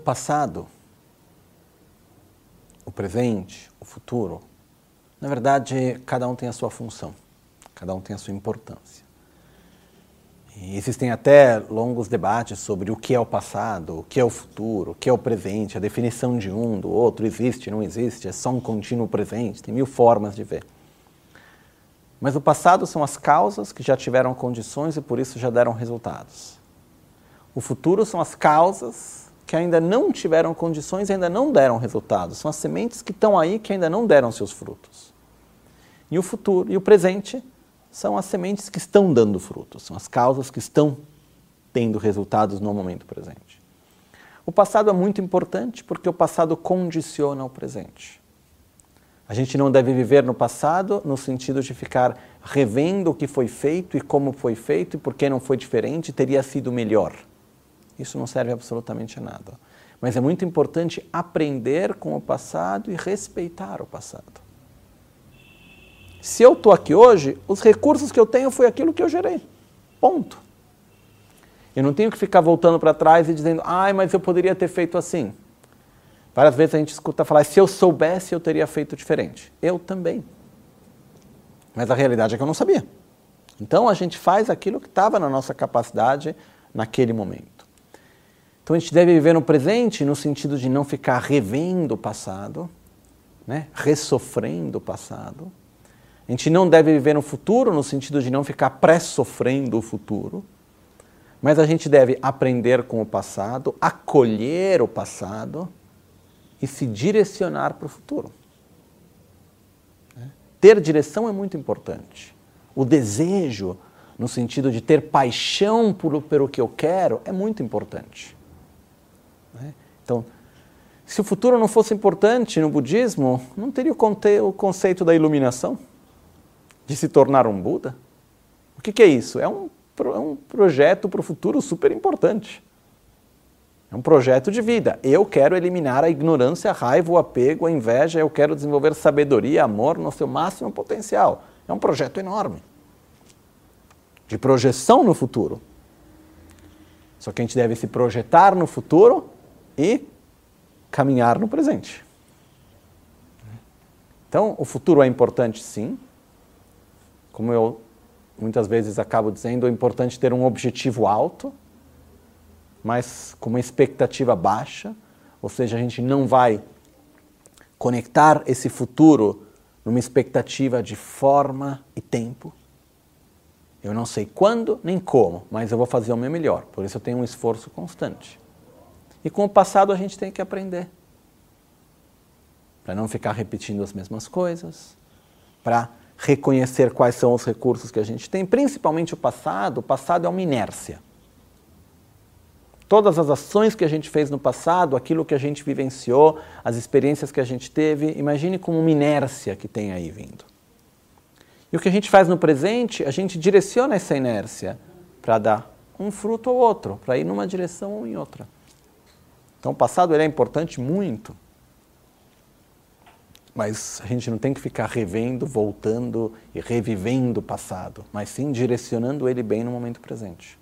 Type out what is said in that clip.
passado, o presente, o futuro, na verdade, cada um tem a sua função, cada um tem a sua importância. E existem até longos debates sobre o que é o passado, o que é o futuro, o que é o presente, a definição de um, do outro, existe, não existe, é só um contínuo presente, tem mil formas de ver. Mas o passado são as causas que já tiveram condições e por isso já deram resultados. O futuro são as causas que ainda não tiveram condições ainda não deram resultados. São as sementes que estão aí que ainda não deram seus frutos. E o futuro e o presente são as sementes que estão dando frutos, são as causas que estão tendo resultados no momento presente. O passado é muito importante porque o passado condiciona o presente. A gente não deve viver no passado no sentido de ficar revendo o que foi feito e como foi feito e por que não foi diferente, teria sido melhor. Isso não serve absolutamente a nada. Mas é muito importante aprender com o passado e respeitar o passado. Se eu estou aqui hoje, os recursos que eu tenho foi aquilo que eu gerei. Ponto. Eu não tenho que ficar voltando para trás e dizendo, ai, mas eu poderia ter feito assim. Várias vezes a gente escuta falar, se eu soubesse, eu teria feito diferente. Eu também. Mas a realidade é que eu não sabia. Então a gente faz aquilo que estava na nossa capacidade naquele momento. Então a gente deve viver no presente no sentido de não ficar revendo o passado, né? ressofrendo o passado a gente não deve viver no futuro no sentido de não ficar pré-sofrendo o futuro, mas a gente deve aprender com o passado, acolher o passado e se direcionar para o futuro. Ter direção é muito importante. O desejo, no sentido de ter paixão por, pelo que eu quero, é muito importante. Então, se o futuro não fosse importante no budismo, não teria o conceito da iluminação de se tornar um Buda? O que, que é isso? É um, é um projeto para o futuro super importante. É um projeto de vida. Eu quero eliminar a ignorância, a raiva, o apego, a inveja, eu quero desenvolver sabedoria, amor no seu máximo potencial. É um projeto enorme. De projeção no futuro. Só que a gente deve se projetar no futuro e caminhar no presente. Então, o futuro é importante sim, como eu muitas vezes acabo dizendo, é importante ter um objetivo alto, mas com uma expectativa baixa, ou seja, a gente não vai conectar esse futuro numa expectativa de forma e tempo. Eu não sei quando nem como, mas eu vou fazer o meu melhor, por isso eu tenho um esforço constante. E com o passado a gente tem que aprender. Para não ficar repetindo as mesmas coisas, para reconhecer quais são os recursos que a gente tem, principalmente o passado. O passado é uma inércia. Todas as ações que a gente fez no passado, aquilo que a gente vivenciou, as experiências que a gente teve, imagine como uma inércia que tem aí vindo. E o que a gente faz no presente, a gente direciona essa inércia para dar um fruto ou outro, para ir numa direção ou em outra. Então o passado ele é importante muito. Mas a gente não tem que ficar revendo, voltando e revivendo o passado, mas sim direcionando ele bem no momento presente.